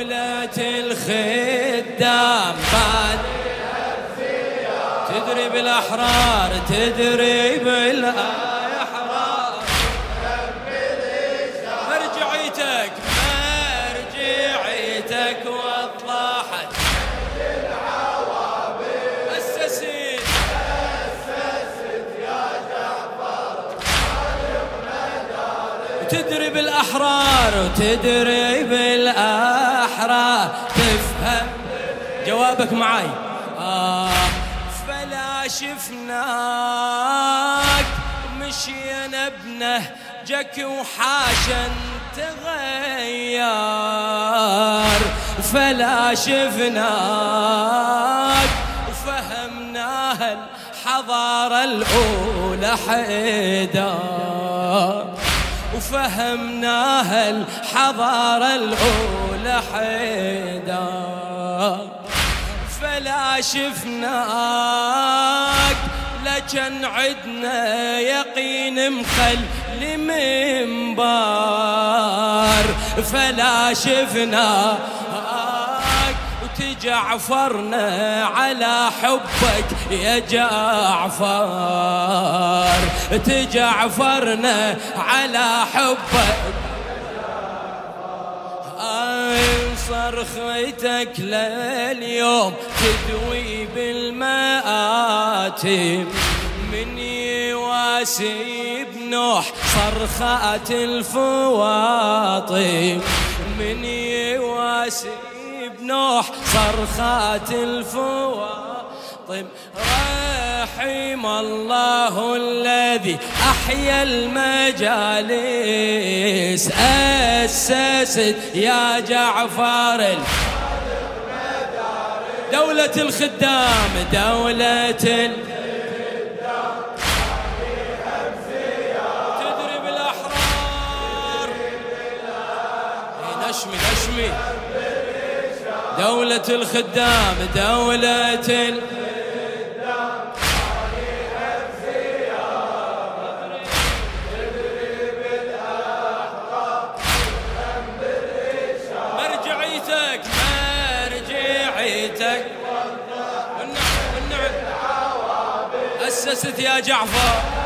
دولة الخدام. بعد تدري بالأحرار تدري بالأحرار تدري بالأحرار وتدري بالأحرار. تفهم جوابك معاي. آه فلا شفناك. مشينا بنهجك وحاشا تغير. فلا شفناك. وفهمناها الحضارة الأولى حيدار وفهمناها الحضارة الأولى حيدار فلا شفناك لكن عدنا يقين مخلي منبار فلا شفناك وتجعفرنا على حبك يا جعفر تجعفرنا على حبك. صرختك لليوم تدوي بالمآتم. من يواسي بنوح صرخات الفواطم. من يواسي بنوح صرخات الفواطم. رحم الله الذي أحيا المجالس. أسست يا جعفر دولة الخدام دولة ال... تدري بالأحرار. إيه، نشمي نشمي. دولة الخدام دولة ال... أسست يا جعفر.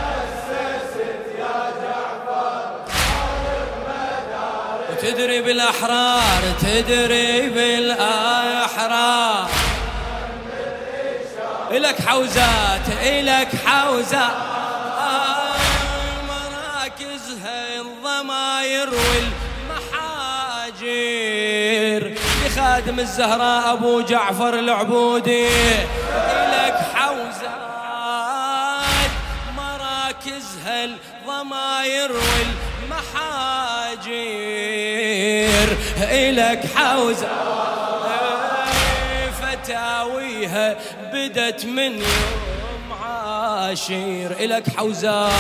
وتدري بالأحرار تدري بالأحرار. إلك حوزات إلك حوزات. مراكزها الضماير والمحاجر. لخادم الزهراء أبو جعفر العبودي. إلك حوزات. مراكزها الضماير والمحاجر إلك حوزات فتاويها بدت من يوم عاشر. إلك حوزات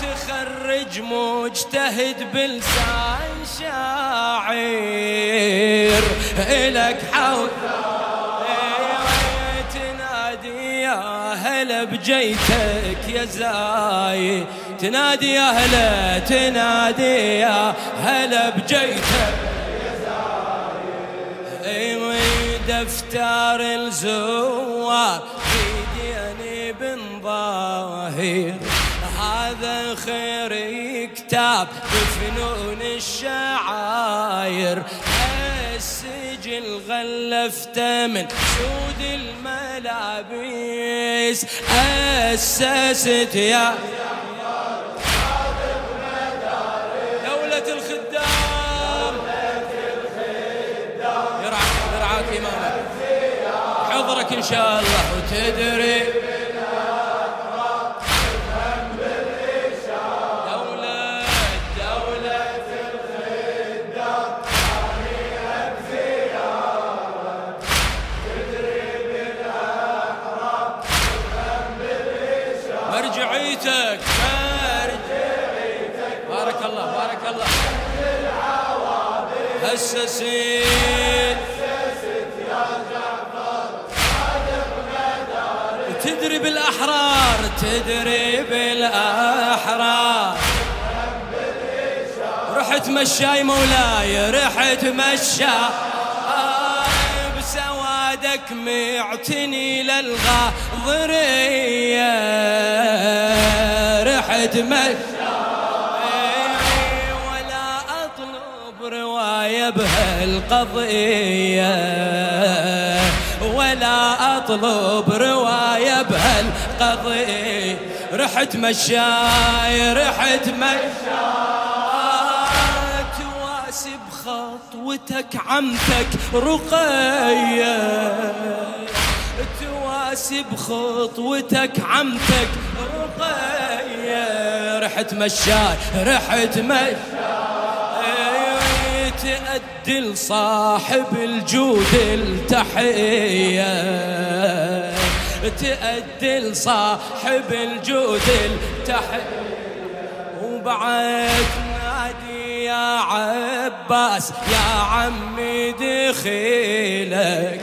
تخرج مجتهد بلسان شاعر. إلك حوزات تنادي يا هلا بجيتك يا زايد. تنادي يا هلا تنادي يا هلا بجيتك أيوه دفتر الزوار بيديني بن ظاهر. هذا خير كتاب بفنون الشعاير. السجل غلفته من سود الملابس. أسست يا حضرك إن شاء الله وتدري. مرجعيتك مرجعيتك. بارك الله بارك الله. هسسين وتدري بالأحرار تدري بالأحرار. رحت مشاي مولاي رحت مشاي. بسوادك معتني للغاضرية رحت مشاي ولا أطلب رواية بهالقضية. ولا أطلب رواية بهالقضية. رحت مشاي رحت مشاي خطوتك عمتك رقية. تواسي بخطوتك عمتك رقية. رحت مشاي رحت مشاي. تأدي لصاحب الجود التحية. تأدي لصاحب الجود التحية. وبعد يا عباس يا عمي دخيلك.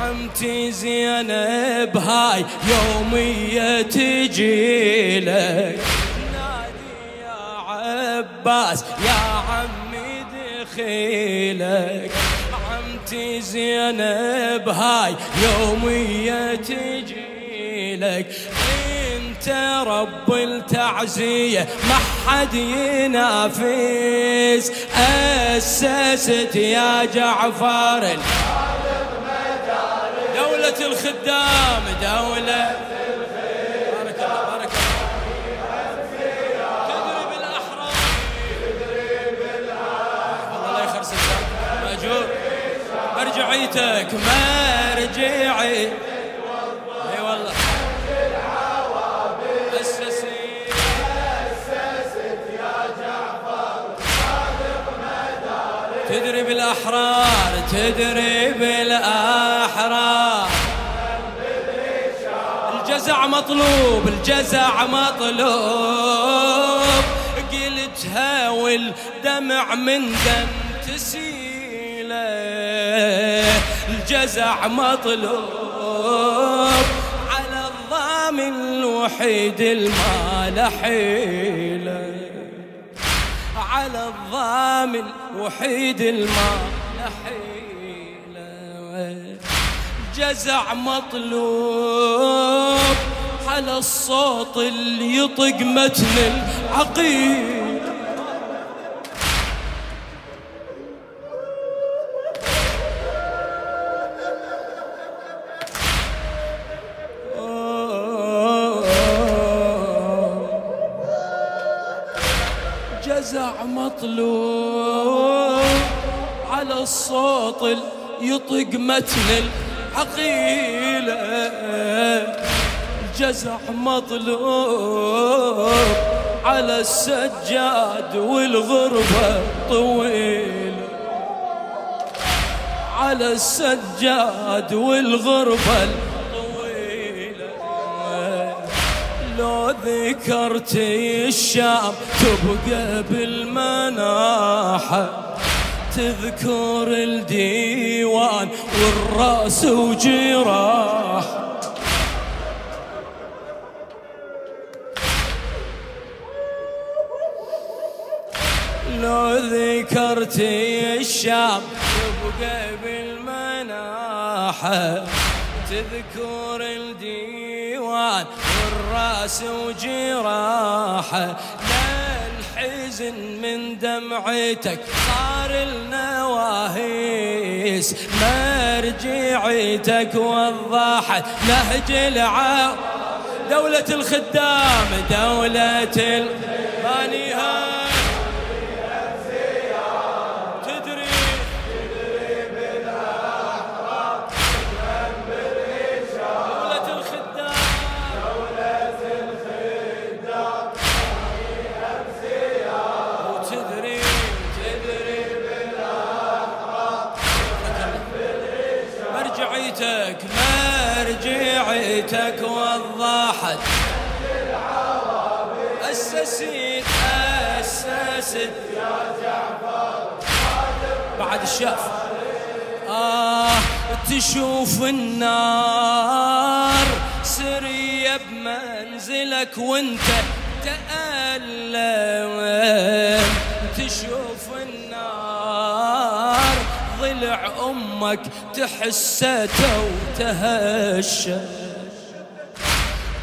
عمتي زينب هاي يومية تجيلك. نادي يا عباس يا عمي دخيلك عمتي زينب هاي يومية تجيلك. أنت رب التعزية ما حد ينافس. أسست يا جعفر. دولة الخدام دولة مرجعيتك مرجعي تدري بالأحرار تدري بالأحرار. الجزع مطلوب الجزع مطلوب. قلتها والدمع من دم تسيلة. الجزع مطلوب على الضامن الوحيد المال حيله على الضامن وحيد الماء نحيله جزع مطلوب على الصوت اللي يطق متن العقيل. مطلوب على الصوت يطق متن العقيلة الجزع مطلوب على السجاد والغربة طويلة على السجاد والغربة لو ذكرتي الشام تبقى بالمناحة تذكر الديوان والرأس وجراح. لو ذكرتي الشام تبقى بالمناحة تذكر الديوان والراس وجراحه الحزن من دمعتك صار النواهيس. مرجعيتك وضحت نهج العاو دولة الخدام دولة البانيها مرجعيتك وضحت أسست أسست يا جعفر بعد الشاف. آه تشوف النار سرية بمنزلك وانت تألم. تشوف النار. ضلع أمك تحسه وتهشى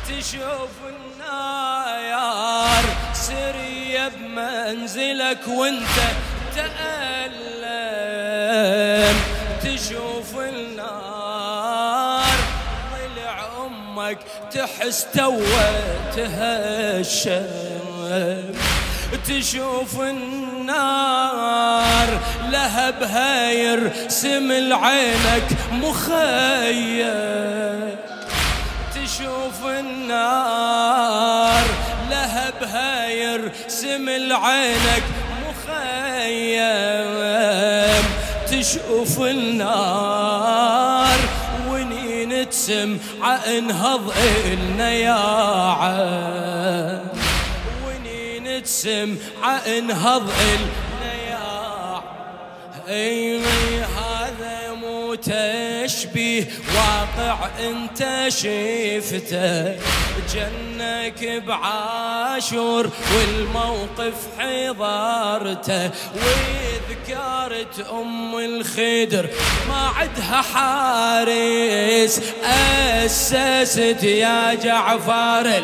تشوف النار سرية بمنزلك وانت تألم. تشوف النار ضلع أمك تحس توه تهشم تشوف النار لهبها يرسم العينك مخيم تشوف النار لهبها يرسم العينك مخيم تشوف النار ونين تسمع انهض النياعه تسمع انهض النياع اي هذا مو تشبيه واقع أنت شفته. جنك بعاشور والموقف حضرته. وذكرت أم الخدر ما عدها حارس. أسست يا جعفر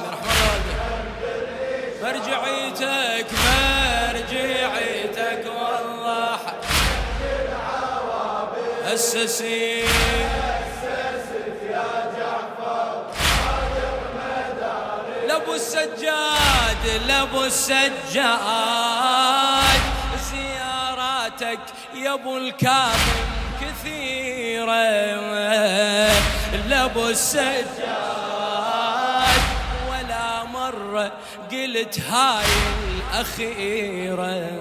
أسسي لابو السجاد لابو السجاد. زياراتك يا أبو الكاظم كثيرة. لابو السجاد ولا مرة قلت هاي الأخيرة.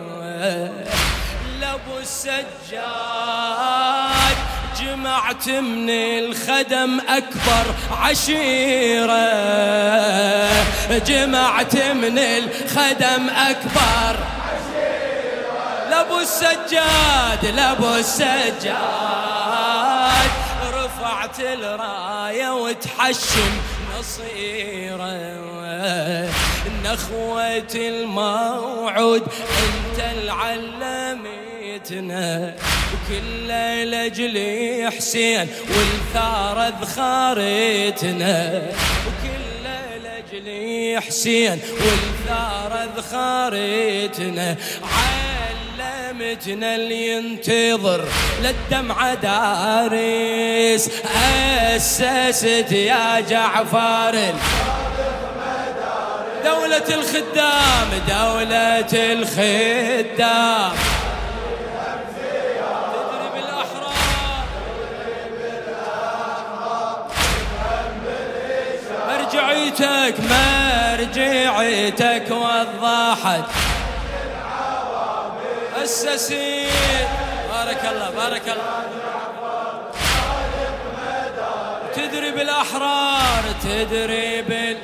لابو السجاد. جمعت من الخدم أكبر عشيرة. جمعت من الخدم أكبر لأبو السجاد لأبو السجاد. رفعت الراية وتحشم نصيره. نخوة الموعود أنت العلمي بيتنا وكل لجل حسين والثار ذخارتنا وكل لجل حسين والثار ذخارتنا علمتنا اللي ينتظر للدمعة دارس. أسست يا جعفر. دولة الخدام دولة الخدام. مرجعيتك مرجعيتك وضحت السسين بارك الله بارك الله. تدري بالأحرار تدري بال